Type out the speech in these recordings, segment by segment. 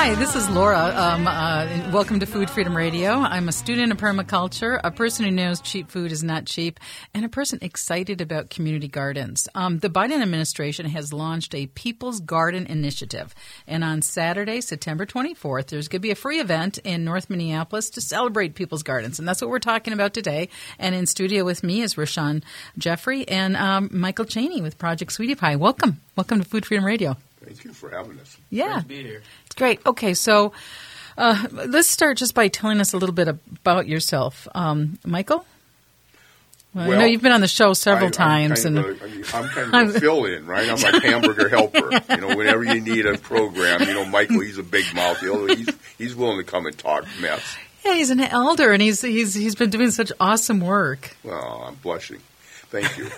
Hi, this is Laura. Um, uh, welcome to Food Freedom Radio. I'm a student of permaculture, a person who knows cheap food is not cheap, and a person excited about community gardens. Um, the Biden administration has launched a People's Garden Initiative, and on Saturday, September 24th, there's going to be a free event in North Minneapolis to celebrate people's gardens, and that's what we're talking about today. And in studio with me is Rashawn Jeffrey and um, Michael Chaney with Project Sweetie Pie. Welcome, welcome to Food Freedom Radio. Thank you for having us. Yeah, Great to be here. it's great. Okay, so uh, let's start just by telling us a little bit about yourself, um, Michael. Well, I know you've been on the show several I- times, I'm and kind, of a, I mean, I'm kind of a fill-in, right? I'm like hamburger helper. You know, whenever you need a program, you know, Michael, he's a big mouth. He's he's willing to come and talk mess. yeah, he's an elder, and he's he's he's been doing such awesome work. Well, I'm blushing. Thank you.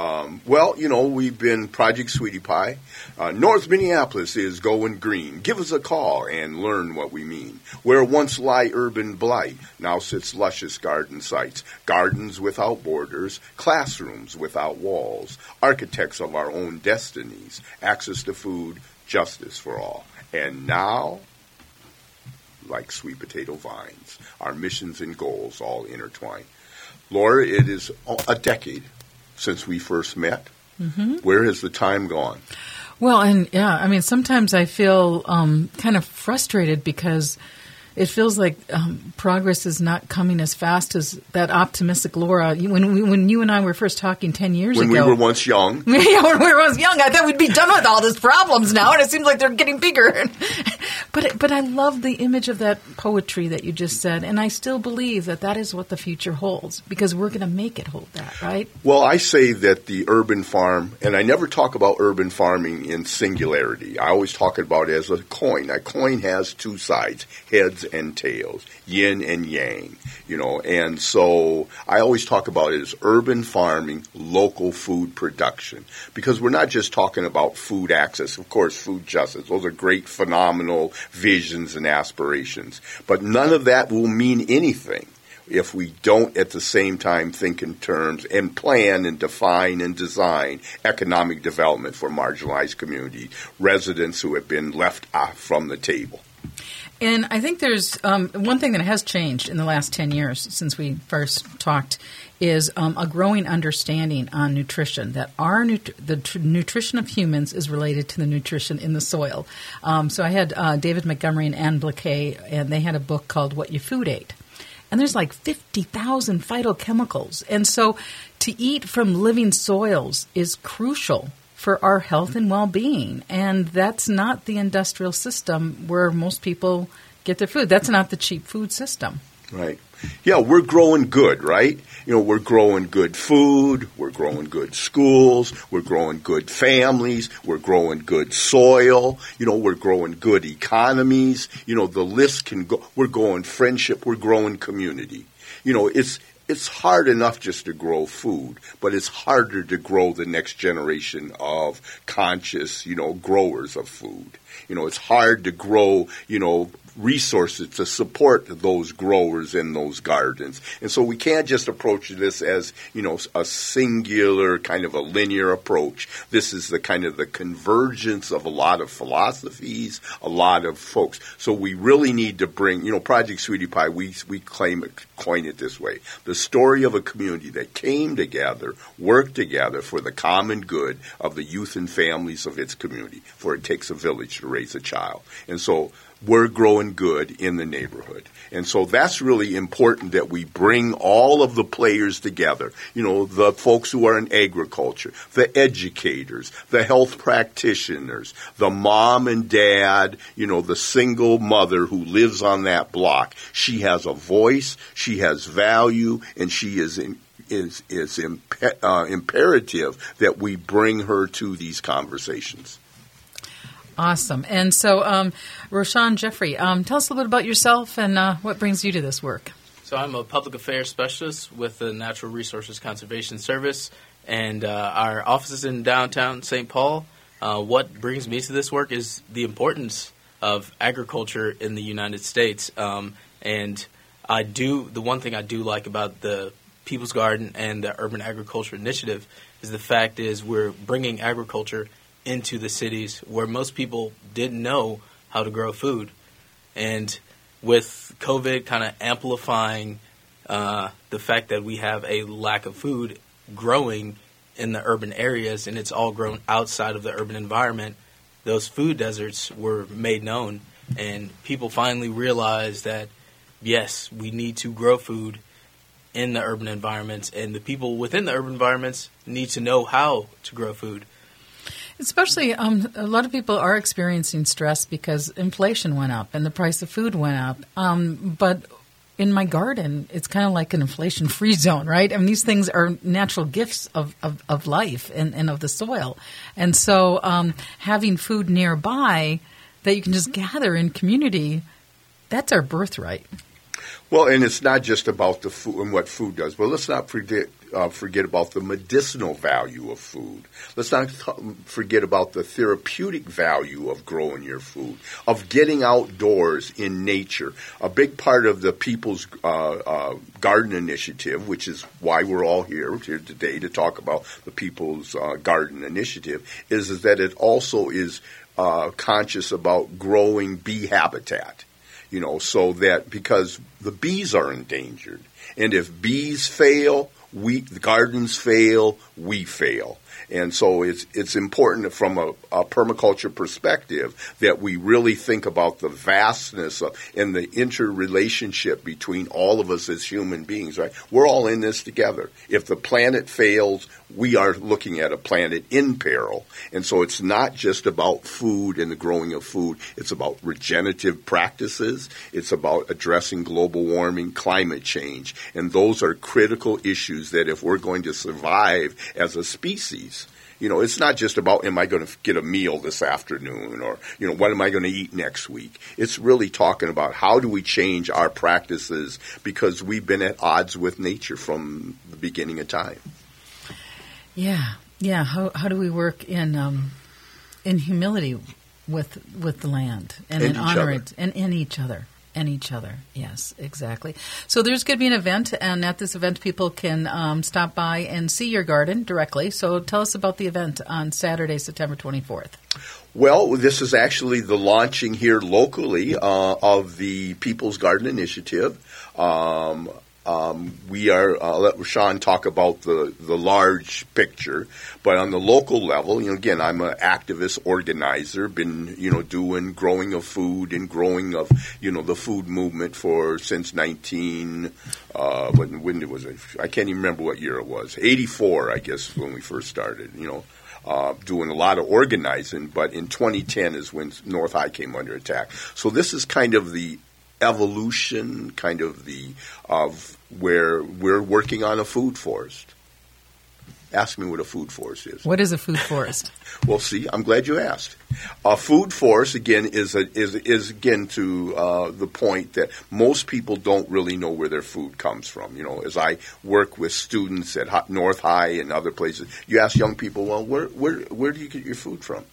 Um, well, you know, we've been Project Sweetie Pie. Uh, North Minneapolis is going green. Give us a call and learn what we mean. Where once lie urban blight, now sits luscious garden sites. Gardens without borders, classrooms without walls, architects of our own destinies, access to food, justice for all. And now, like sweet potato vines, our missions and goals all intertwine. Laura, it is a decade since we first met. Mm-hmm. Where has the time gone? Well, and yeah, I mean, sometimes I feel um, kind of frustrated because it feels like um, progress is not coming as fast as that optimistic Laura. When we, when you and I were first talking ten years ago. When we were once young, yeah, when we were once young, I thought we'd be done with all these problems now, and it seems like they're getting bigger. but but I love the image of that poetry that you just said, and I still believe that that is what the future holds because we're going to make it hold that, right? well, I say that the urban farm, and I never talk about urban farming in singularity. I always talk about it as a coin. A coin has two sides, heads and tails, yin and yang, you know, and so I always talk about it as urban farming, local food production, because we're not just talking about food access, of course, food justice. Those are great, phenomenal visions and aspirations, but none of that will mean anything if we don't at the same time think in terms and plan and define and design economic development for marginalized communities, residents who have been left off from the table. And I think there's um, one thing that has changed in the last 10 years since we first talked is um, a growing understanding on nutrition that our nut- the tr- nutrition of humans is related to the nutrition in the soil. Um, so I had uh, David Montgomery and Anne Biklé, and they had a book called What You Food Ate. And there's like 50,000 phytochemicals. And so to eat from living soils is crucial for our health and well being. And that's not the industrial system where most people get their food. That's not the cheap food system. Right. Yeah, we're growing good, right? You know, we're growing good food, we're growing good schools, we're growing good families, we're growing good soil, you know, we're growing good economies. You know, the list can go we're growing friendship, we're growing community. You know, it's it's hard enough just to grow food, but it's harder to grow the next generation of conscious, you know, growers of food. You know, it's hard to grow, you know, resources to support those growers in those gardens. And so we can't just approach this as, you know, a singular kind of a linear approach. This is the kind of the convergence of a lot of philosophies, a lot of folks. So we really need to bring, you know, Project Sweetie Pie, we, we claim it, coin it this way. The story of a community that came together, worked together for the common good of the youth and families of its community. For it takes a village to raise a child. And so we're growing good in the neighborhood. And so that's really important that we bring all of the players together. You know, the folks who are in agriculture, the educators, the health practitioners, the mom and dad, you know, the single mother who lives on that block. She has a voice, she has value, and she is in, is is impe- uh, imperative that we bring her to these conversations. Awesome. And so, um, Rashawn Jeffrey, um, tell us a little bit about yourself and uh, what brings you to this work. So I'm a public affairs specialist with the Natural Resources Conservation Service, and uh, our office is in downtown St. Paul. Uh, what brings me to this work is the importance of agriculture in the United States, um, and I do the one thing I do like about the People's Garden and the Urban Agriculture Initiative is the fact is we're bringing agriculture into the cities where most people didn't know how to grow food. And with COVID kind of amplifying uh, the fact that we have a lack of food growing in the urban areas and it's all grown outside of the urban environment, those food deserts were made known. And people finally realized that, yes, we need to grow food in the urban environments, and the people within the urban environments need to know how to grow food. Especially, um, a lot of people are experiencing stress because inflation went up and the price of food went up. Um, but in my garden, it's kind of like an inflation free zone, right? I mean, these things are natural gifts of, of, of life and, and of the soil. And so um, having food nearby that you can just gather in community, that's our birthright. Well, and it's not just about the food and what food does, but let's not forget uh, forget about the medicinal value of food. Let's not forget about the therapeutic value of growing your food, of getting outdoors in nature. A big part of the People's uh, uh, Garden Initiative, which is why we're all here here today to talk about the People's uh, Garden Initiative, is, is that it also is uh, conscious about growing bee habitat you know, so that because the bees are endangered. And if bees fail, we, the gardens fail, we fail. And so it's it's important from a, a, permaculture perspective that we really think about the vastness of and the interrelationship between all of us as human beings. Right, we're all in this together. If the planet fails, we are looking at a planet in peril. And so it's not just about food and the growing of food. It's about regenerative practices. It's about addressing global warming, climate change, and those are critical issues that if we're going to survive as a species you know, it's not just about am I going to get a meal this afternoon or, you know, what am I going to eat next week? It's really talking about how do we change our practices because we've been at odds with nature from the beginning of time. Yeah. Yeah. How, how do we work in, um, in humility with, with the land and, and in honor other. it and in each other? And each other. Yes, exactly. So there's going to be an event, and at this event, people can um, stop by and see your garden directly. So tell us about the event on Saturday, September 24th. Well, this is actually the launching here locally uh, of the People's Garden Initiative. Um, um, we are. I'll uh, let Rashawn talk about the the large picture, but on the local level, you know, again, I'm an activist organizer. Been you know doing growing of food and growing of you know the food movement for since 19. Uh, when when was? I can't even remember what year it was. 84, I guess, when we first started. You know. Uh, doing a lot of organizing, but in 2010 is when North High came under attack. So this is kind of the evolution, kind of the of where we're working on a food forest. Ask me what a food forest is. What is a food forest? well, see, I'm glad you asked. A food forest again is a, is is again to uh, the point that most people don't really know where their food comes from. You know, as I work with students at North High and other places, you ask young people, well, where where where do you get your food from?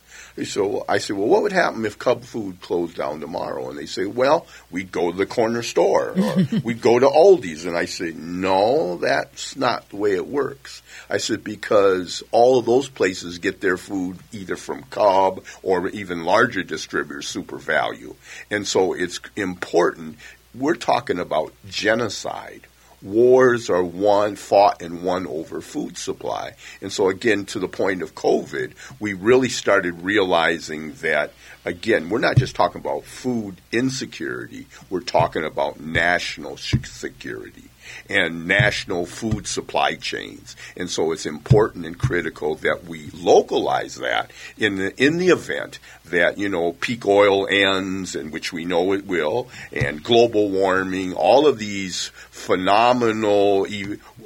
So I said, well, what would happen if Cub Food closed down tomorrow? And they say, well, we'd go to the corner store or we'd go to Aldi's. And I say, no, that's not the way it works. I said, because all of those places get their food either from Cub or even larger distributors, SuperValu. And so it's important. We're talking about genocide wars are won, fought and won over food supply. And so, again, to the point of COVID, we really started realizing that, again, we're not just talking about food insecurity, we're talking about national security and national food supply chains. And so it's important and critical that we localize that in the, in the event that, you know, peak oil ends, and which we know it will, and global warming, all of these phenomenal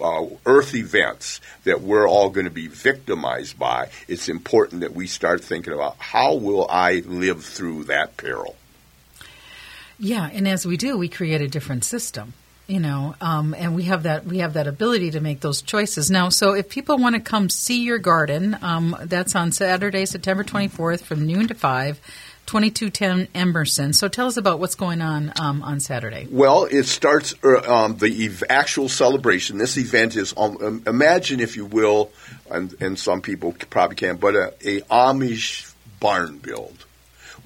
uh, earth events that we're all going to be victimized by, it's important that we start thinking about how will I live through that peril. Yeah, and as we do, we create a different system you know, um, and we have that we have that ability to make those choices now. So if people want to come see your garden, um, that's on Saturday, September twenty fourth, from noon to five. 2210 Emerson. So tell us about what's going on um, on Saturday. Well, it starts uh, um, the ev- actual celebration. This event is, um, imagine if you will, and, and, some people probably can, but a, a Amish barn build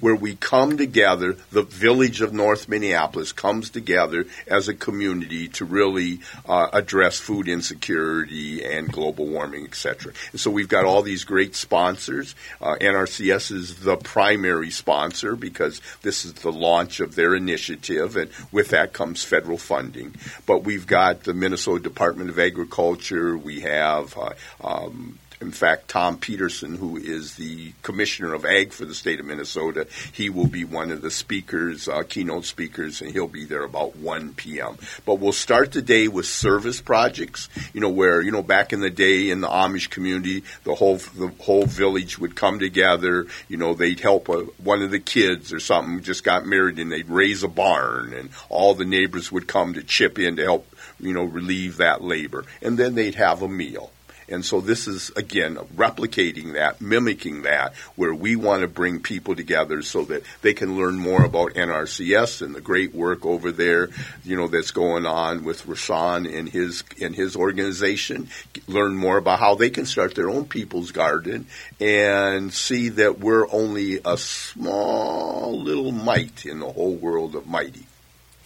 where we come together, the village of North Minneapolis comes together as a community to really uh, address food insecurity and global warming, etc. And so we've got all these great sponsors. Uh, NRCS is the primary sponsor because this is the launch of their initiative, and with that comes federal funding. But we've got the Minnesota Department of Agriculture. We have uh, um, in fact, Thom Petersen, who is the commissioner of ag for the state of Minnesota, he will be one of the speakers, uh, keynote speakers, and he'll be there about 1 p.m. But we'll start the day with service projects, you know, where, you know, back in the day in the Amish community, the whole, the whole village would come together, you know, they'd help a, one of the kids or something just got married and they'd raise a barn and all the neighbors would come to chip in to help, you know, relieve that labor. And then they'd have a meal and so this is, again, replicating that, mimicking that, where we want to bring people together so that they can learn more about NRCS and the great work over there, you know, that's going on with Rashawn and his, and his organization. Learn more about how they can start their own people's garden and see that we're only a small little mite in the whole world of mighty.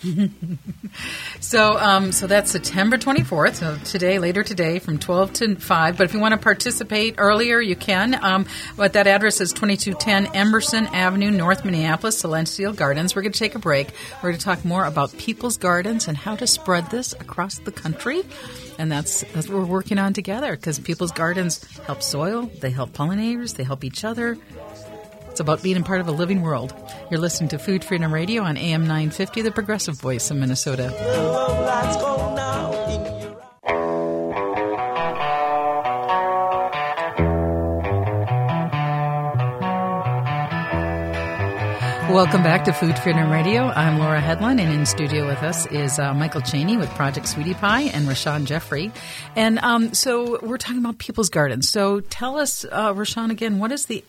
so, um, so that's September 24th. So today, later today, from 12 to 5. But if you want to participate earlier, you can. Um, but that address is 2210 Emerson Avenue, North Minneapolis, Celestial Gardens. We're going to take a break. We're going to talk more about people's gardens and how to spread this across the country. And that's that's what we're working on together because people's gardens help soil, they help pollinators, they help each other. It's about being a part of a living world. You're listening to Food Freedom Radio on AM 950, the progressive voice of Minnesota. Welcome back to Food Freedom Radio. I'm Laura Hedlund, and in studio with us is uh, Michael Chaney with Project Sweetie Pie and Rashawn Jeffrey. And um, so we're talking about People's Gardens. So tell us, uh, Rashawn, again, what is the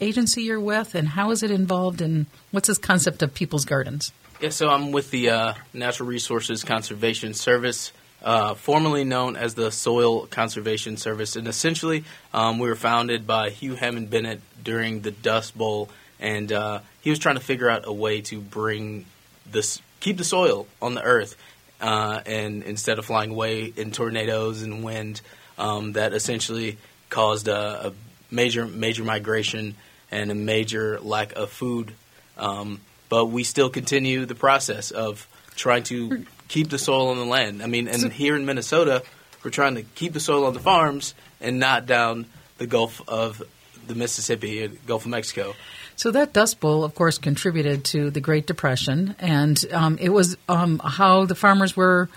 agency you're with, and how is it involved, and what's this concept of People's Gardens? Yeah, so I'm with the uh, Natural Resources Conservation Service, uh, formerly known as the Soil Conservation Service, and essentially um, we were founded by Hugh Hammond Bennett during the Dust Bowl, and uh, he was trying to figure out a way to bring this, keep the soil on the earth, uh, and instead of flying away in tornadoes and wind, um, that essentially caused a, a major major migration and a major lack of food. Um, but we still continue the process of trying to keep the soil on the land. I mean, and here in Minnesota, we're trying to keep the soil on the farms and not down the Gulf of the Mississippi, Gulf of Mexico. So that Dust Bowl, of course, contributed to the Great Depression, and um, it was um, how the farmers were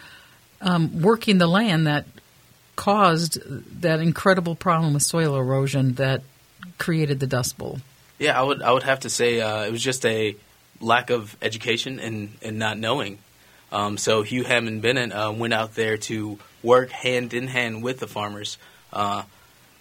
um, working the land that caused that incredible problem with soil erosion that created the Dust Bowl? Yeah, I would I would have to say uh, it was just a lack of education and, and not knowing. Um, so Hugh Hammond Bennett uh, went out there to work hand in hand with the farmers, uh,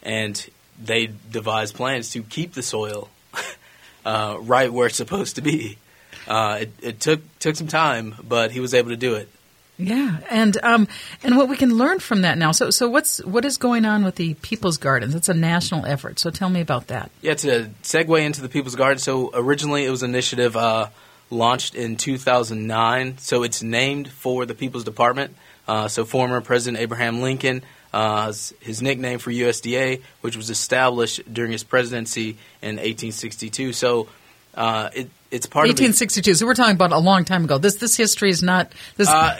and they devised plans to keep the soil uh, right where it's supposed to be. Uh, it, it, took took some time, but he was able to do it. Yeah, and um, and what we can learn from that now. So, so what's what is going on with the People's Gardens? It's a national effort. So, tell me about that. Yeah, to segue into the People's Garden. So, originally it was an initiative uh, launched in 2009. So, it's named for the People's Department. Uh, so, former President Abraham Lincoln, uh, his nickname for USDA, which was established during his presidency in 1862. So, uh, it, it's part 1862. of so we're talking about a long time ago. This this history is not this. Uh,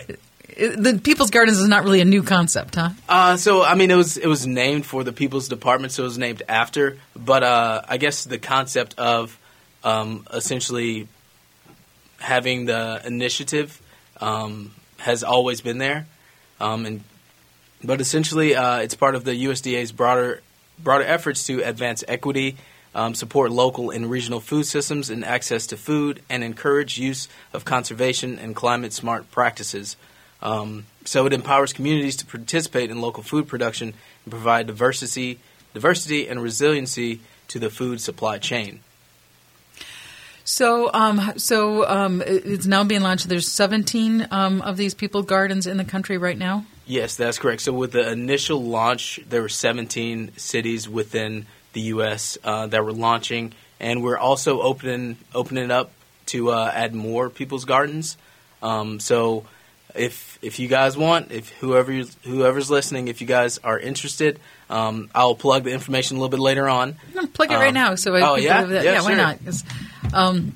the People's Gardens is not really a new concept, huh? Uh, so I mean, it was it was named for the People's Department, so it was named after. But uh, I guess the concept of um, essentially having the initiative um, has always been there, um, and but essentially uh, it's part of the USDA's broader broader efforts to advance equity um, support local and regional food systems and access to food, and encourage use of conservation and climate smart practices. Um, so it empowers communities to participate in local food production and provide diversity, diversity and resiliency to the food supply chain. So, um, so um, it's now being launched. There's 17 um, of these people gardens in the country right now. Yes, that's correct. So, with the initial launch, there were 17 cities within the U.S. Uh, that were launching, and we're also opening opening up to uh, add more people's gardens. Um, so if if you guys want, if whoever whoever's listening, if you guys are interested, um, I'll plug the information a little bit later on. No, plug it right Um, now. So I oh, yeah? Yeah, yeah, why sure. not? um,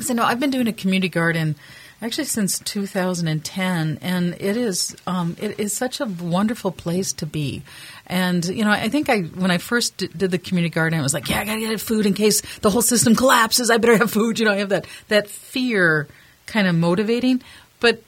so no, I've been doing a community garden actually since 2010, and it is um, it is such a wonderful place to be. And you know, I think I when I first d- did the community garden, I was like, yeah, I gotta get food in case the whole system collapses. I better have food. You know, I have that that fear kind of motivating, but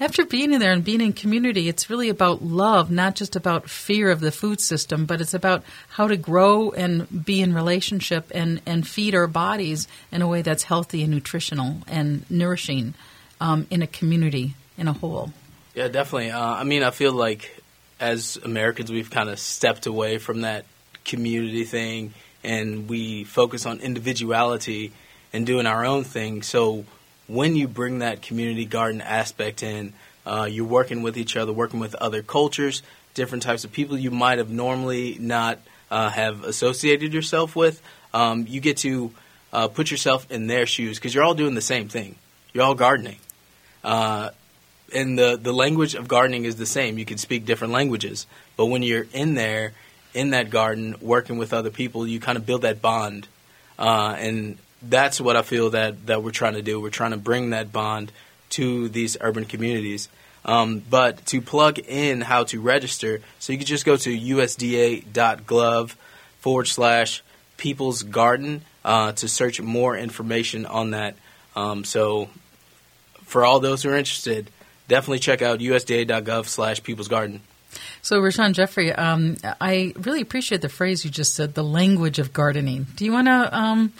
after being in there and being in community, it's really about love, not just about fear of the food system, but it's about how to grow and be in relationship and, and feed our bodies in a way that's healthy and nutritional and nourishing um, in a community in a whole. Yeah, definitely. Uh, I mean, I feel like as Americans, we've kind of stepped away from that community thing, and we focus on individuality and doing our own thing. So when you bring that community garden aspect in, uh, you're working with each other, working with other cultures, different types of people you might have normally not uh, have associated yourself with. Um, you get to uh, put yourself in their shoes because you're all doing the same thing. You're all gardening. Uh, and the, the language of gardening is the same. You can speak different languages. But when you're in there, in that garden, working with other people, you kind of build that bond. Uh, and that's what I feel that, that we're trying to do. We're trying to bring that bond to these urban communities. Um, but to plug in how to register, so you can just go to usda.gov forward slash people's garden uh, to search more information on that. Um, so for all those who are interested, definitely check out usda.gov slash people's garden. So, Rashawn Jeffrey, um, I really appreciate the phrase you just said, the language of gardening. Do you want to um,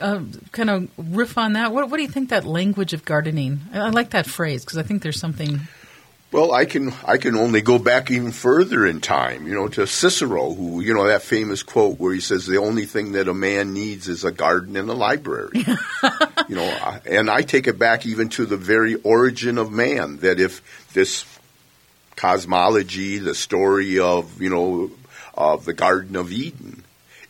uh, kind of riff on that? What, what do you think that language of gardening? I, I like that phrase because I think there's something. Well, I can I can only go back even further in time, you know, to Cicero, who you know that famous quote where he says the only thing that a man needs is a garden and a library. you know, and I take it back even to the very origin of man. That if this cosmology, the story of you know of the Garden of Eden.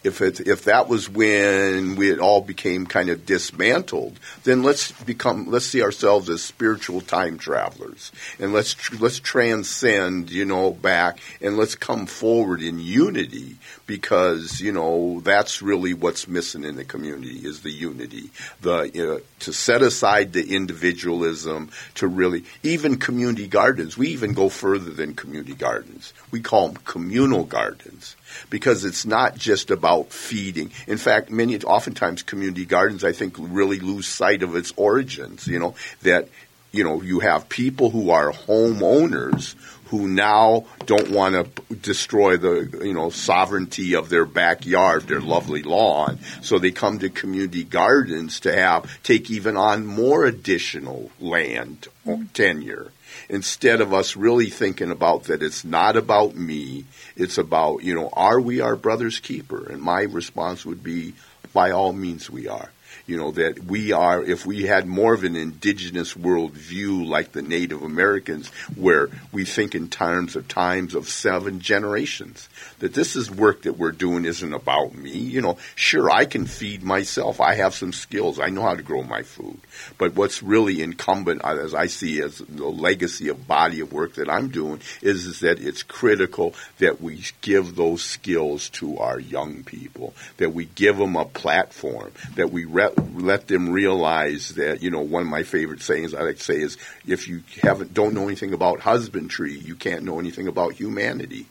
If it if that was when we it all became kind of dismantled, then let's become let's see ourselves as spiritual time travelers, and let's let's transcend you know back and let's come forward in unity because you know that's really what's missing in the community is the unity, the uh, to set aside the individualism to really even community gardens. We even go further than community gardens. We call them communal gardens because it's not just about feeding. In fact, many oftentimes community gardens I think really lose sight of its origins, you know, that you know, you have people who are homeowners who now don't want to destroy the you know sovereignty of their backyard, their lovely lawn. So they come to community gardens to have take even on more additional land tenure instead of us really thinking about that it's not about me it's about you know are we our brother's keeper? And my response would be by all means we are. You know that we are if we had more of an indigenous world view like the native americans where we think in terms of times of seven generations that this is work that we're doing isn't about me. You know sure i can feed myself. I have some skills. I know how to grow my food. But what's really incumbent uh, as i see as the legacy of body of work that i'm doing is, is that it's critical that we give those skills to our young people that we give them a platform that we re- let them realize that you know one of my favorite sayings I like to say is if you haven't don't know anything about husbandry you can't know anything about humanity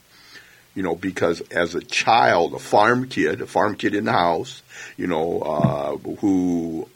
you know because as a child a farm kid a farm kid in the house you know uh, who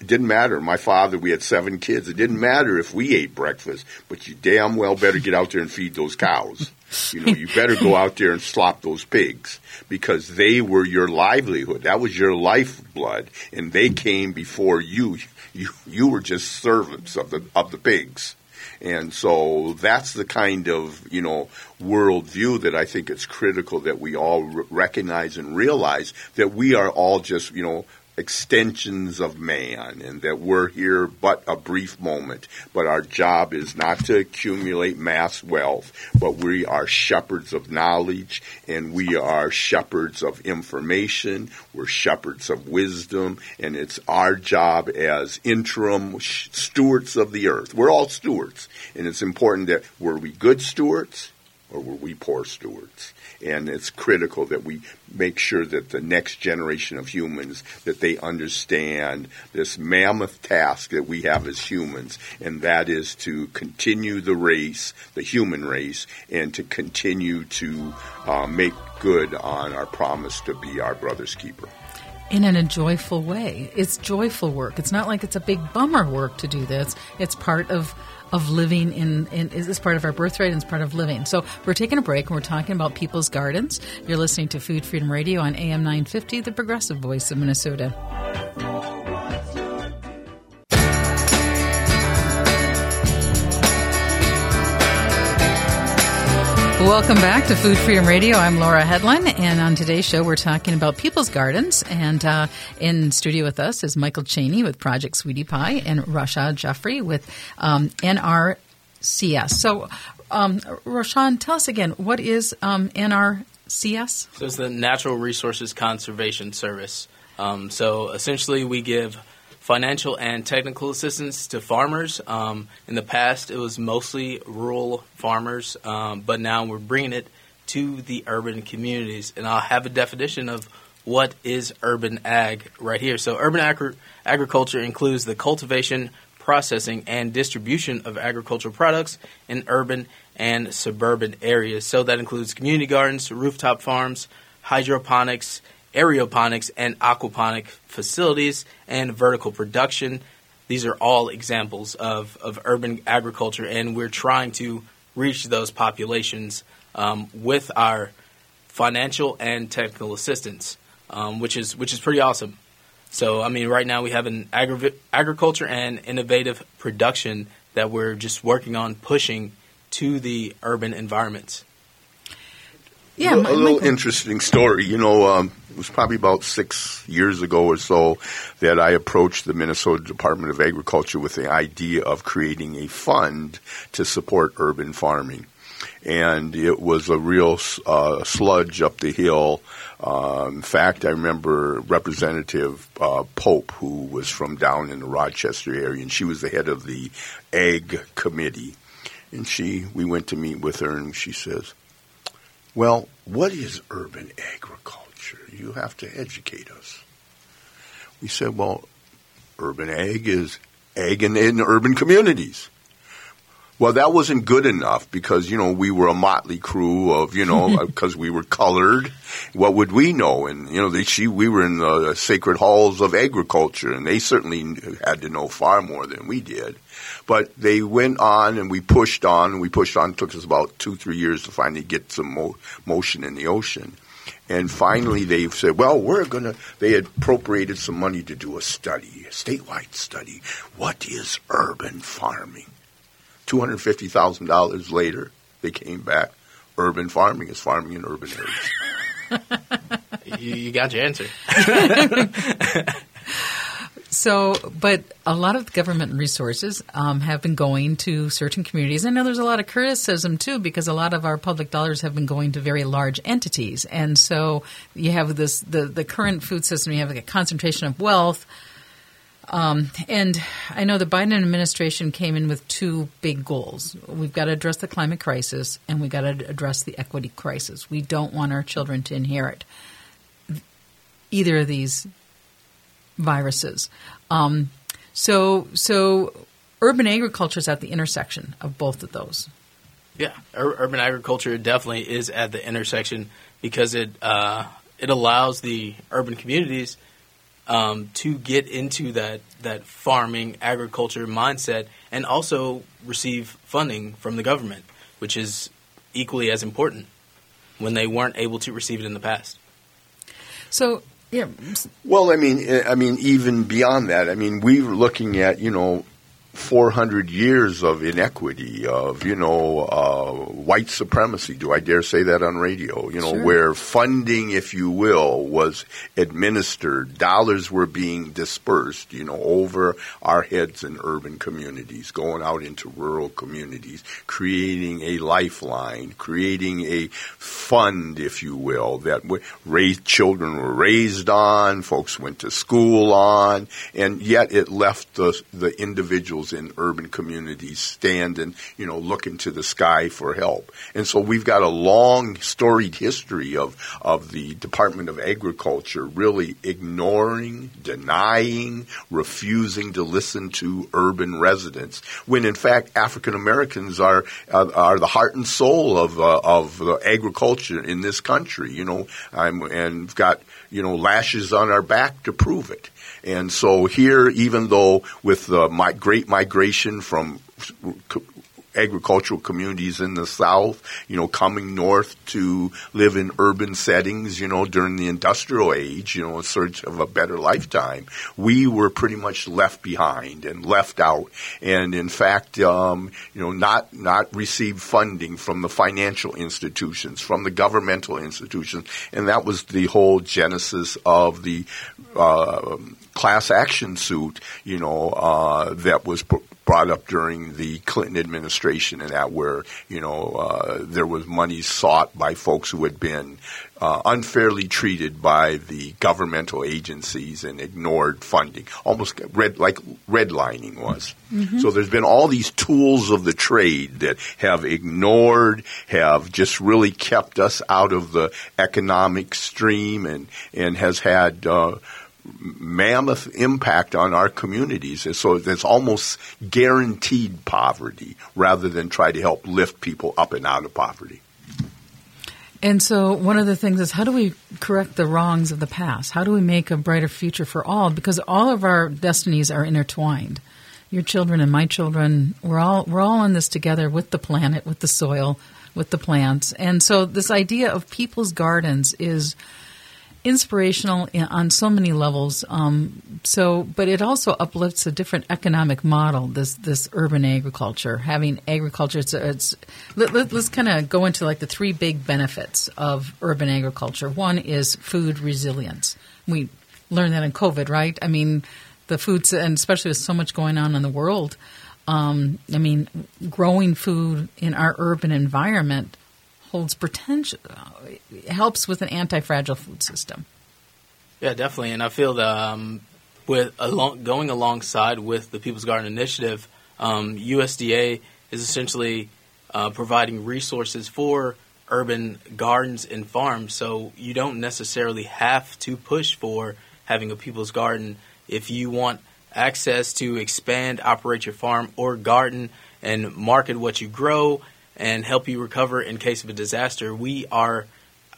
it didn't matter. My father, we had seven kids. It didn't matter if we ate breakfast, but you damn well better get out there and feed those cows. You know, you better go out there and slop those pigs because they were your livelihood. That was your lifeblood, and they came before you. You you were just servants of the of the pigs. And so that's the kind of you know worldview that I think it's critical that we all r- recognize and realize that we are all just you know extensions of man and that we're here but a brief moment. But our job is not to accumulate mass wealth, but we are shepherds of knowledge and we are shepherds of information. We're shepherds of wisdom and it's our job as interim stewards of the earth. We're all stewards and it's important that were we good stewards or were we poor stewards? and it's critical that we make sure that the next generation of humans that they understand this mammoth task that we have as humans and that is to continue the race the human race and to continue to uh, make good on our promise to be our brother's keeper and in a joyful way. It's joyful work. It's not like it's a big bummer work to do this. It's part of of living in, in is this part of our birthright and it's part of living. So we're taking a break and we're talking about people's gardens. You're listening to Food Freedom Radio on AM 950, the progressive voice of Minnesota. Welcome back to Food Freedom Radio. I'm Laura Hedlund, and on today's show, we're talking about people's gardens. And uh, in studio with us is Michael Chaney with Project Sweetie Pie and Rashad Jeffrey with um, NRCS. So, um, Rashad, tell us again, what is um, NRCS? So, it's the Natural Resources Conservation Service. Um, so, essentially, we give financial and technical assistance to farmers. Um, in the past, it was mostly rural farmers, um, but now we're bringing it to the urban communities. And I'll have a definition of what is urban ag right here. So, urban agri- agriculture includes the cultivation, processing, and distribution of agricultural products in urban and suburban areas. So, that includes community gardens, rooftop farms, hydroponics, aeroponics and aquaponic facilities, and vertical production. These are all examples of, of urban agriculture, and we're trying to reach those populations um, with our financial and technical assistance, um, which is which is pretty awesome. So, I mean, right now we have an agri- agriculture and innovative production that we're just working on pushing to the urban environments. Yeah, a, a little interesting story. You know, um, it was probably about six years ago or so that I approached the Minnesota Department of Agriculture with the idea of creating a fund to support urban farming. And it was a real uh, sludge up the hill. Uh, in fact, I remember Representative uh, Pope, who was from down in the Rochester area, and she was the head of the Ag Committee. And she, we went to meet with her, and she says, well, what is urban agriculture? You have to educate us. We said, well, urban ag is ag in, in urban communities. Well, that wasn't good enough because, you know, we were a motley crew of, you know, because we were colored. What would we know? And, you know, they, she, we were in the sacred halls of agriculture and they certainly had to know far more than we did. But they went on and we pushed on and we pushed on. It took us about two, three years to finally get some mo- motion in the ocean. And finally they said, well, we're going to, they had appropriated some money to do a study, a statewide study. What is urban farming? $250,000 later, they came back. Urban farming is farming in urban areas. you, you got your answer. So, but a lot of government resources um, have been going to certain communities. I know there's a lot of criticism too because a lot of our public dollars have been going to very large entities, and so you have this the the current food system. You have a concentration of wealth. Um, and I know the Biden administration came in with two big goals. We've got to address the climate crisis, and we've got to address the equity crisis. We don't want our children to inherit either of these viruses. Um, so, so urban agriculture is at the intersection of both of those. Yeah, ur- urban agriculture definitely is at the intersection because it uh, it allows the urban communities um, to get into that that farming agriculture mindset and also receive funding from the government, which is equally as important when they weren't able to receive it in the past. So yeah. Well, I mean, I mean, even beyond that, I mean, we were looking at, you know, 400 years of inequity, of, you know, uh, white supremacy. Do I dare say that on radio? You know, Sure. where funding, if you will, was administered, dollars were being dispersed, you know, over our heads in urban communities, going out into rural communities, creating a lifeline, creating a fund, if you will, that w- raised, children were raised on, folks went to school on, and yet it left the, the individuals in urban communities standing, you know, looking to the sky for help. And so we've got a long storied history of, of the Department of Agriculture really ignoring, denying, refusing to listen to urban residents, when in fact African Americans are, are are the heart and soul of uh, of uh, agriculture in this country. You know, I'm, and we've got you know lashes on our back to prove it. And so here, even though with the great migration from agricultural communities in the South, you know, coming north to live in urban settings, you know, during the industrial age, you know, in search of a better lifetime, we were pretty much left behind and left out. And in fact, um, you know, not, not received funding from the financial institutions, from the governmental institutions. And that was the whole genesis of the, uh, class action suit, you know, uh, that was brought up during the Clinton administration, and that where you know uh, there was money sought by folks who had been uh, unfairly treated by the governmental agencies and ignored funding, almost red like redlining was. So there's been all these tools of the trade that have ignored, have just really kept us out of the economic stream, and and has had. Uh, mammoth impact on our communities. And so it's almost guaranteed poverty rather than try to help lift people up and out of poverty. And so, one of the things is how do we correct the wrongs of the past? How do we make a brighter future for all? Because all of our destinies are intertwined. Your children and my children, we're all we're all in this together with the planet, with the soil, with the plants. And so, this idea of people's gardens is inspirational on so many levels. Um, so, but it also uplifts a different economic model. This this urban agriculture, having agriculture. It's, it's let, let, let's kind of go into like the three big benefits of urban agriculture. One is food resilience. We learned that in COVID, right? I mean, the foods, and especially with so much going on in the world. Um, I mean, growing food in our urban environment holds potential, helps with an anti-fragile food system. Yeah, definitely. And I feel that um, with along, going alongside with the People's Garden Initiative, um, USDA is essentially uh, providing resources for urban gardens and farms. So you don't necessarily have to push for having a People's Garden if you want access to expand, operate your farm or garden, and market what you grow and help you recover in case of a disaster. We are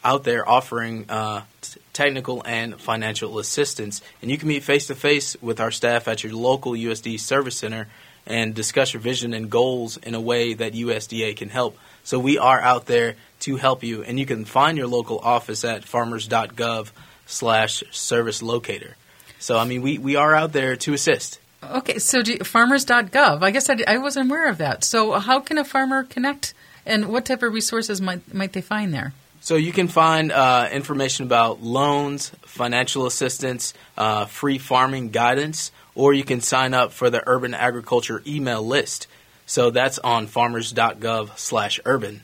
out there offering uh, t- technical and financial assistance. And you can meet face to face with our staff at your local USD service center and discuss your vision and goals in a way that USDA can help. So we are out there to help you, and you can find your local office at farmers.gov slash service locator. So, I mean, we, we are out there to assist. Okay, so do you, farmers.gov. I guess I, I wasn't aware of that. So how can a farmer connect, and what type of resources might might they find there? So you can find uh, information about loans, financial assistance, uh, free farming guidance, or you can sign up for the urban agriculture email list. So that's on farmers.gov/urban.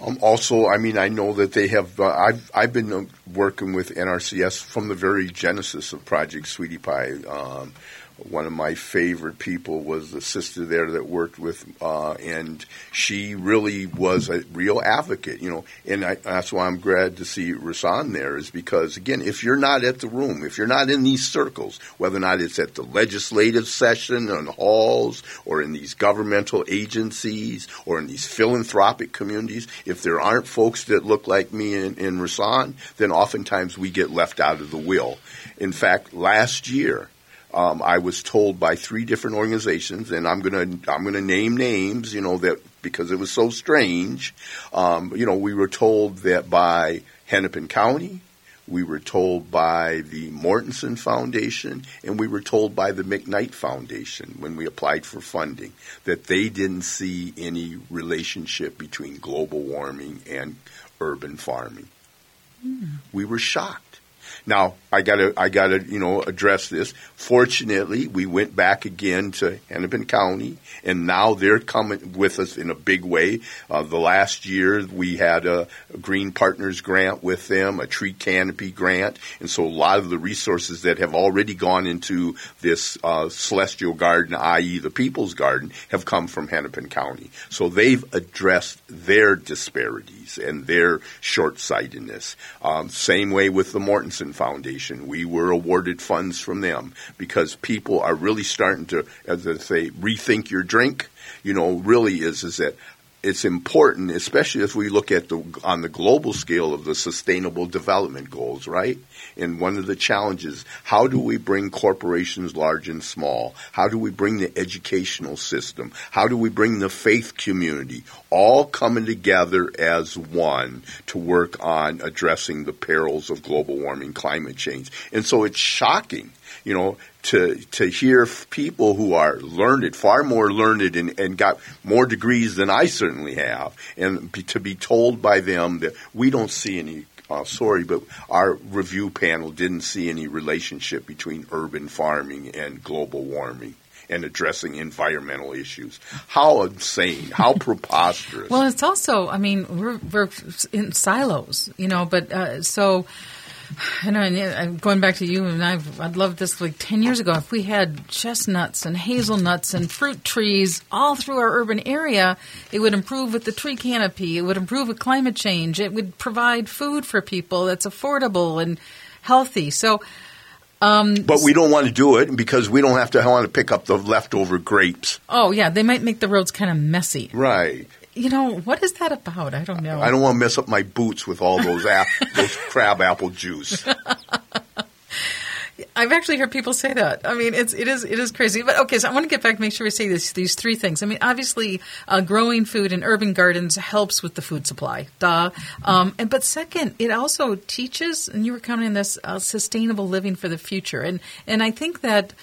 Um, also, I mean, I know that they have. Uh, I've I've been uh, working with NRCS from the very genesis of Project Sweetie Pie. Um, one of my favorite people was the sister there that worked with, uh, and she really was a real advocate, you know. And I, that's why I'm glad to see Rasan there, is because again, if you're not at the room, if you're not in these circles, whether or not it's at the legislative session, in halls, or in these governmental agencies, or in these philanthropic communities, if there aren't folks that look like me in, in Rasan, then oftentimes we get left out of the will. In fact, last year. Um, I was told by three different organizations, and I'm gonna I'm gonna name names, you know, that because it was so strange. Um, you know, we were told that by Hennepin County, we were told by the Mortenson Foundation, and we were told by the McKnight Foundation when we applied for funding that they didn't see any relationship between global warming and urban farming. Mm. We were shocked. Now I gotta I gotta you know address this. Fortunately, we went back again to Hennepin County, and now they're coming with us in a big way. Uh, the last year we had a, a, Green Partners grant with them, a tree canopy grant, and so a lot of the resources that have already gone into this uh, celestial garden, i.e., the People's Garden, have come from Hennepin County. So they've addressed their disparities and their short sightedness. Um, same way with the Foundation. We were awarded funds from them because people are really starting to, as they say, rethink your drink. You know, really is is that it's important, especially as we look at the on the global scale of the sustainable development goals, right? And one of the challenges, how do we bring corporations large and small? How do we bring the educational system? How do we bring the faith community all coming together as one to work on addressing the perils of global warming, climate change? And so it's shocking you know, to to hear people who are learned, far more learned, and, and got more degrees than I certainly have, and be, to be told by them that we don't see any. Uh, sorry, but our review panel didn't see any relationship between urban farming and global warming and addressing environmental issues. How insane! How preposterous! Well, it's also, I mean, we're, we're in silos, you know, but uh, so and I'm going back to you, and I've I'd loved this like ten years ago. If we had chestnuts and hazelnuts and fruit trees all through our urban area, it would improve with the tree canopy. It would improve with climate change. It would provide food for people that's affordable and healthy. So. Um, but we don't want to do it because we don't have to want to pick up the leftover grapes. Oh yeah, they might make the roads kind of messy. Right you know, what is that about? I don't know. I don't want to mess up my boots with all those ap- those crab apple juice. I've actually heard people say that. I mean, it's it is it is crazy. But okay, so I want to get back. To make sure we say this, these three things. I mean, obviously, uh, growing food in urban gardens helps with the food supply. Duh. Um, and but second, it also teaches, and you were counting this, uh, sustainable living for the future. And and I think that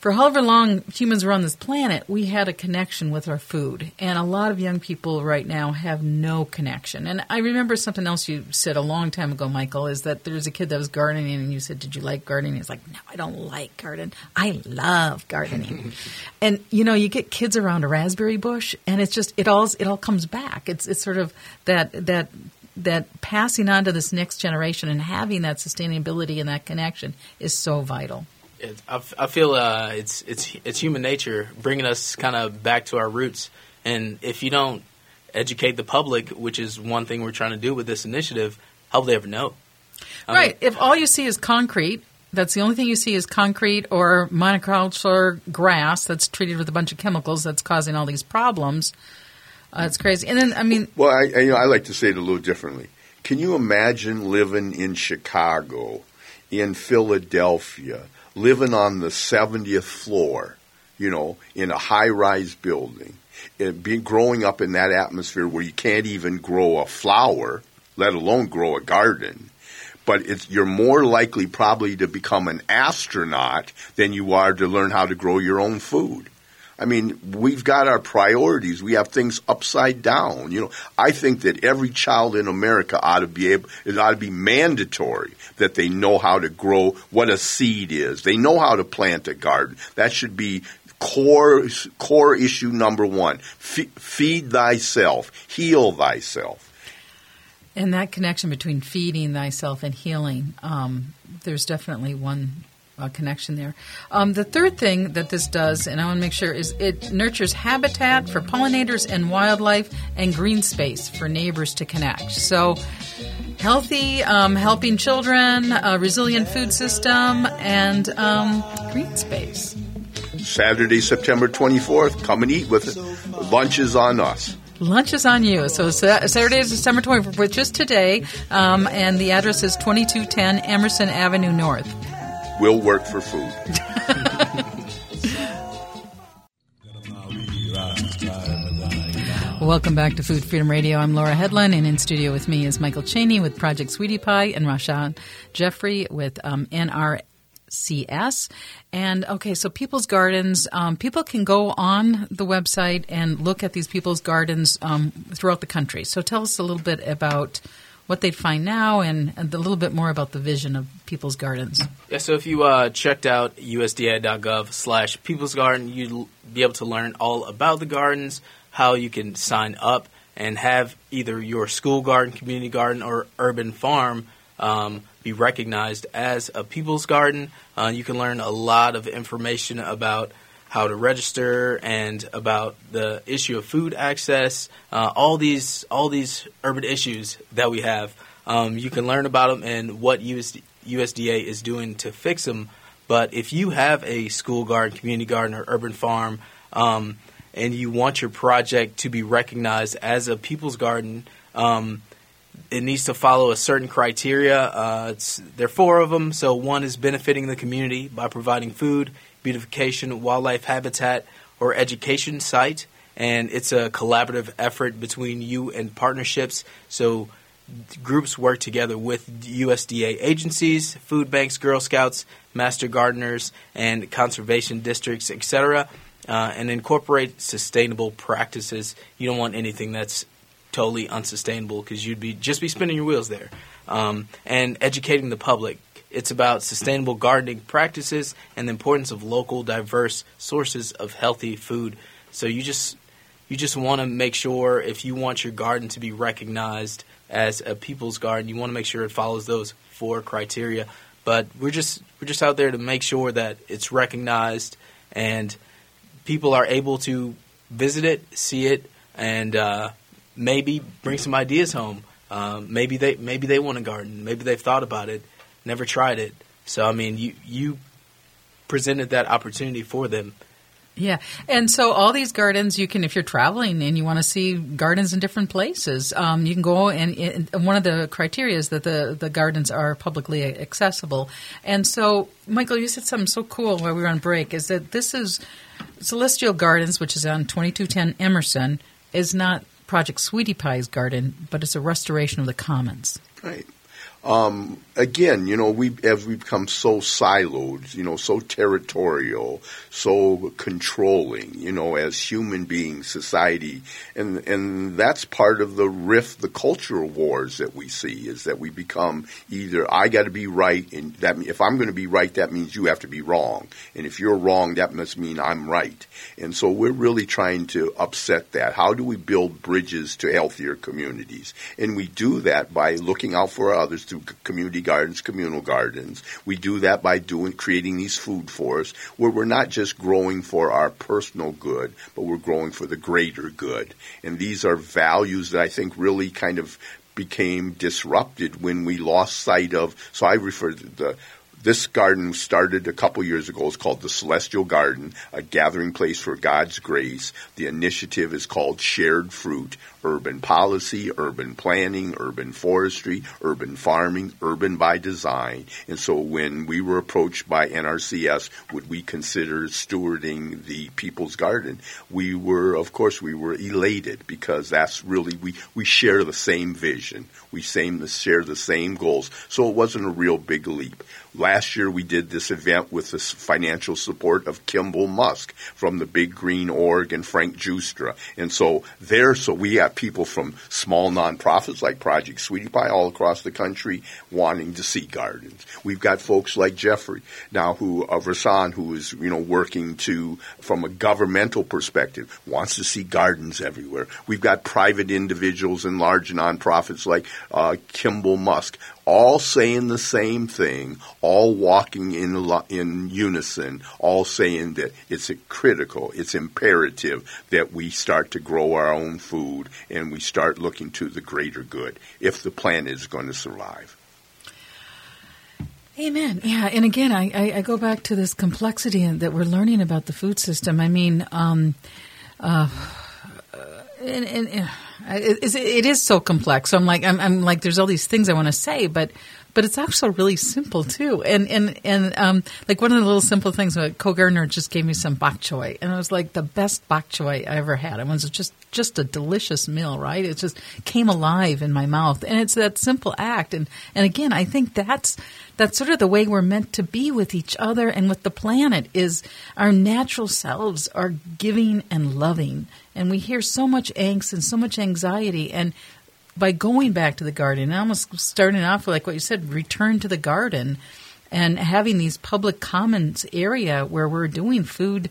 for however long humans were on this planet, we had a connection with our food. And a lot of young people right now have no connection. And I remember something else you said a long time ago, Michael, is that there was a kid that was gardening and you said, Did you like gardening? He's like, No, I don't like gardening. I love gardening. and you know, you get kids around a raspberry bush and it's just it all it all comes back. It's it's sort of that that that passing on to this next generation and having that sustainability and that connection is so vital. It, I, I feel uh, it's it's it's human nature bringing us kind of back to our roots. And if you don't educate the public, which is one thing we're trying to do with this initiative, how will they ever know? I right. Mean, if all you see is concrete, that's the only thing you see is concrete or monoculture grass that's treated with a bunch of chemicals that's causing all these problems. Uh, it's crazy. And then, I mean, well, I, I, you know, I like to say it a little differently. Can you imagine living in Chicago, in Philadelphia? Living on the 70th floor, you know, in a high rise building, and being growing up in that atmosphere where you can't even grow a flower, let alone grow a garden. But you're more likely probably to become an astronaut than you are to learn how to grow your own food. I mean, we've got our priorities. We have things upside down. You know, I think that every child in America ought to be able, it ought to be mandatory that they know how to grow what a seed is. They know how to plant a garden. That should be core core issue number one. F- feed thyself, heal thyself. And that connection between feeding thyself and healing, um, there's definitely one uh, connection there. Um, the third thing that this does, and I want to make sure, is it nurtures habitat for pollinators and wildlife and green space for neighbors to connect. So, healthy, um, helping children, a resilient food system, and um, green space. Saturday, September 24th. Come and eat with it. Lunch is on us. Lunch is on you. So Saturday is December 24th, which is today, um, and the address is 2210 Emerson Avenue North We'll work for food. welcome back to Food Freedom Radio. I'm Laura Hedlund, and in studio with me is Michael Chaney with Project Sweetie Pie and Rashawn Jeffrey with um, NRCS. And okay, so People's Gardens, um, people can go on the website and look at these People's Gardens um, throughout the country. So tell us a little bit about what they'd find now and, and, a little bit more about the vision of People's Gardens. Yeah, so if you uh, checked out usda.gov slash People's Garden, you'd be able to learn all about the gardens, how you can sign up and have either your school garden, community garden, or urban farm um, be recognized as a people's garden. Uh, you can learn a lot of information about how to register and about the issue of food access. Uh, all these all these urban issues that we have. Um, you can learn about them and what USD, USDA is doing to fix them. But if you have a school garden, community garden, or urban farm, um, and you want your project to be recognized as a people's garden, um, it needs to follow a certain criteria. Uh, there are four of them. So one is benefiting the community by providing food, beautification, wildlife habitat, or education site. And it's a collaborative effort between you and partnerships. So groups work together with USDA agencies, food banks, Girl Scouts, master gardeners, and conservation districts, etc uh, and incorporate sustainable practices. You don't want anything that's totally unsustainable because you'd be just be spinning your wheels there. Um, and educating the public. It's about sustainable gardening practices and the importance of local, diverse sources of healthy food. So you just you just want to make sure if you want your garden to be recognized as a people's garden, you want to make sure it follows those four criteria. But we're just we're just out there to make sure that it's recognized and people are able to visit it, see it, and uh, maybe bring some ideas home. Um, maybe they maybe they want a garden. Maybe they've thought about it, never tried it. So I mean, you you presented that opportunity for them. Yeah, and so all these gardens, you can if you're traveling and you want to see gardens in different places, um, you can go and, and, one of the criteria is that the the gardens are publicly accessible. And so, Michael, you said something so cool while we were on break is that this is Celestial Gardens, which is on 2210 Emerson, is not Project Sweetie Pie's garden, but it's a restoration of the commons. Right. Um, again, you know, we as we become so siloed, you know, so territorial, so controlling, you know, as human beings, society, and and that's part of the rift, the cultural wars that we see is that we become either I got to be right, and that if I'm going to be right, that means you have to be wrong, and if you're wrong, that must mean I'm right, and so we're really trying to upset that. How do we build bridges to healthier communities? And we do that by looking out for others through community gardens, communal gardens. We do that by doing creating these food forests where we're not just growing for our personal good, but we're growing for the greater good. And these are values that I think really kind of became disrupted when we lost sight of. So I refer to the this garden started a couple years ago. It's called the Celestial Garden, a gathering place for God's grace. The initiative is called Shared Fruit, urban policy, urban planning, urban forestry, urban farming, urban by design. And so when we were approached by NRCS, would we consider stewarding the People's Garden? We were, of course, we were elated because that's really, we, we share the same vision. We same, share the same goals. So it wasn't a real big leap. Last year we did this event with the financial support of Kimbal Musk from the Big Green Org and Frank Giustra. And so there, so we have people from small nonprofits like Project Sweetie Pie all across the country wanting to see gardens. We've got folks like Jeffrey now who of Rashawn who is you know working to from a governmental perspective wants to see gardens everywhere. We've got private individuals and large nonprofits like uh, Kimbal Musk all saying the same thing, all walking in in unison, all saying that it's critical, it's imperative that we start to grow our own food and we start looking to the greater good if the planet is going to survive. Amen. Yeah, and again, I, I, I, go back to this complexity that we're learning about the food system. I mean, um, uh, and, and, and it, it is so complex. So I'm like, I'm, I'm like, there's all these things I want to say, but but it's also really simple too. And and and um, like one of the little simple things, uh, Co Gardner just gave me some bok choy, and it was like the best bok choy I ever had. It was just just a delicious meal, right? It just came alive in my mouth, and it's that simple act. And and again, I think that's that's sort of the way we're meant to be with each other and with the planet. Is our natural selves are giving and loving, and we hear so much angst and so much anxiety, and by going back to the garden, almost starting off like what you said, return to the garden, and having these public commons area where we're doing food.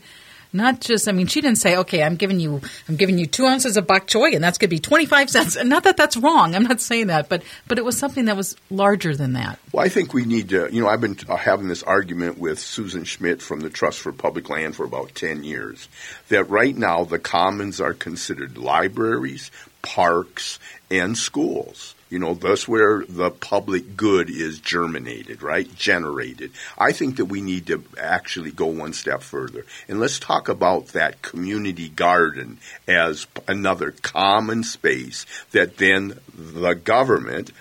Not just, I mean, she didn't say, okay, I'm giving you, I'm giving you two ounces of bok choy, and that's going to be 25 cents. And not that that's wrong. I'm not saying that, but, but it was something that was larger than that. Well, I think we need to, you know, I've been uh, having this argument with Susan Schmidt from the Trust for Public Land for about 10 years that right now the commons are considered libraries, parks, and schools. You know, that's where the public good is germinated, right? Generated. I think that we need to actually go one step further. And let's talk about that community garden as another common space that then the government,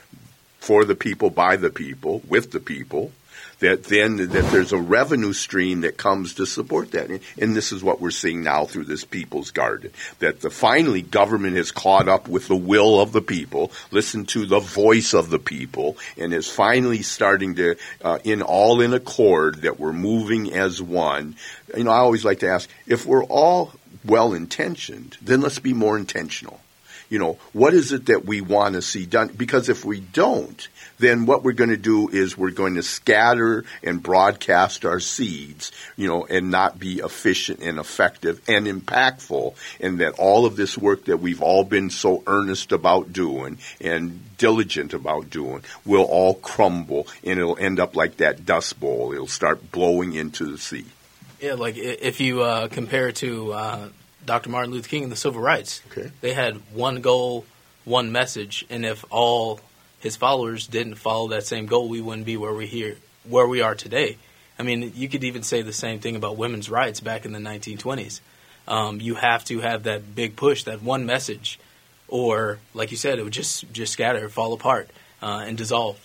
for the people, by the people, with the people, that then that there's a revenue stream that comes to support that. And, this is what we're seeing now through this People's Garden. That the finally government has caught up with the will of the people, listened to the voice of the people, and is finally starting to, uh, in all in accord, that we're moving as one. You know, I always like to ask if we're all well intentioned, then let's be more intentional you know, what is it that we want to see done? Because if we don't, then what we're going to do is we're going to scatter and broadcast our seeds, you know, and not be efficient and effective and impactful. And that all of this work that we've all been so earnest about doing and diligent about doing will all crumble and it'll end up like that dust bowl. It'll start blowing into the sea. Yeah, like if you uh, compare it to uh, Dr. Martin Luther King and the civil rights, okay. they had one goal, one message, and if all his followers didn't follow that same goal, we wouldn't be where we here where we are today. I mean, you could even say the same thing about women's rights back in the 1920s. Um, you have to have that big push, that one message, or like you said, it would just just scatter, fall apart, uh, and dissolve.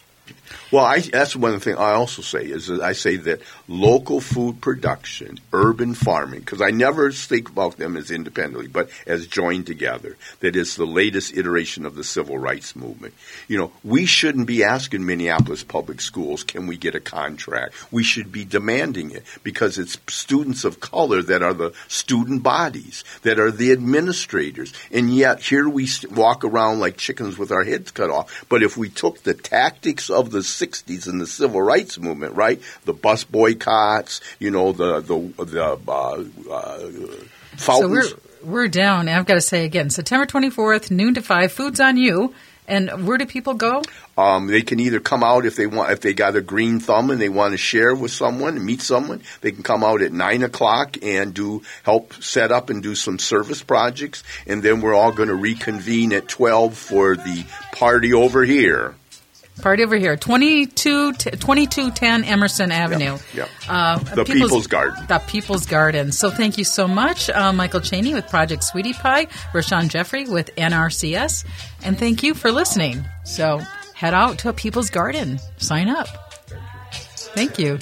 Well, I, that's one thing I also say is I say that local food production, urban farming, because I never think about them as independently, but as joined together. That is the latest iteration of the civil rights movement. You know, we shouldn't be asking Minneapolis public schools, can we get a contract? We should be demanding it because it's students of color that are the student bodies, that are the administrators. And yet here we walk around like chickens with our heads cut off. But if we took the tactics of the 60s and the civil rights movement, right? The bus boycotts, you know, the the the uh, uh, fountains. So we're we're down. I've got to say again, September 24th, noon to five. Food's on you. And where do people go? Um, they can either come out if they want, if they got a green thumb and they want to share with someone and meet someone. They can come out at nine o'clock and do help set up and do some service projects, and then we're all going to reconvene at twelve for the party over here. Party over here, 22, 2210 Emerson Avenue. Yep. Uh, the People's, People's, Garden. The People's Garden. So thank you so much, uh, Michael Chaney with Project Sweetie Pie, Rashawn Jeffrey with NRCS, and thank you for listening. So head out to a People's Garden. Sign up. Thank you.